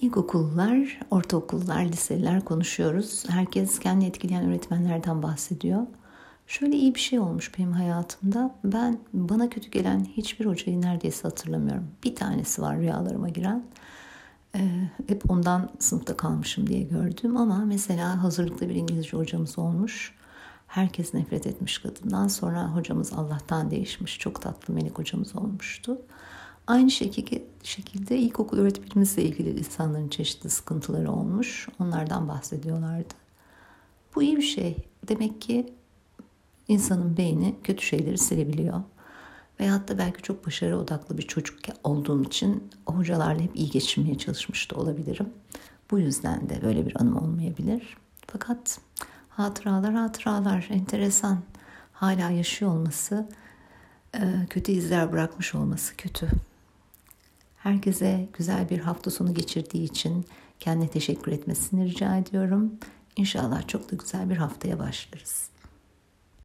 İlkokullar, ortaokullar, liseler konuşuyoruz. Herkes kendi etkileyen öğretmenlerden bahsediyor. Şöyle iyi bir şey olmuş benim hayatımda. Ben bana kötü gelen hiçbir hocayı neredeyse hatırlamıyorum. Bir tanesi var rüyalarıma giren. Ee, hep ondan sınıfta kalmışım diye gördüm ama mesela hazırlıklı bir İngilizce hocamız olmuş. Herkes nefret etmiş kadından. Sonra hocamız Allah'tan değişmiş. Çok tatlı melek hocamız olmuştu. Aynı şekilde, ilkokul öğretmenimizle ilgili insanların çeşitli sıkıntıları olmuş. Onlardan bahsediyorlardı. Bu iyi bir şey. Demek ki insanın beyni kötü şeyleri silebiliyor. Veyahut da belki çok başarı odaklı bir çocuk olduğum için hocalarla hep iyi geçirmeye çalışmış da olabilirim. Bu yüzden de böyle bir anım olmayabilir. Fakat hatıralar hatıralar enteresan. Hala yaşıyor olması, kötü izler bırakmış olması kötü. Herkese güzel bir hafta sonu geçirdiği için kendine teşekkür etmesini rica ediyorum. İnşallah çok da güzel bir haftaya başlarız.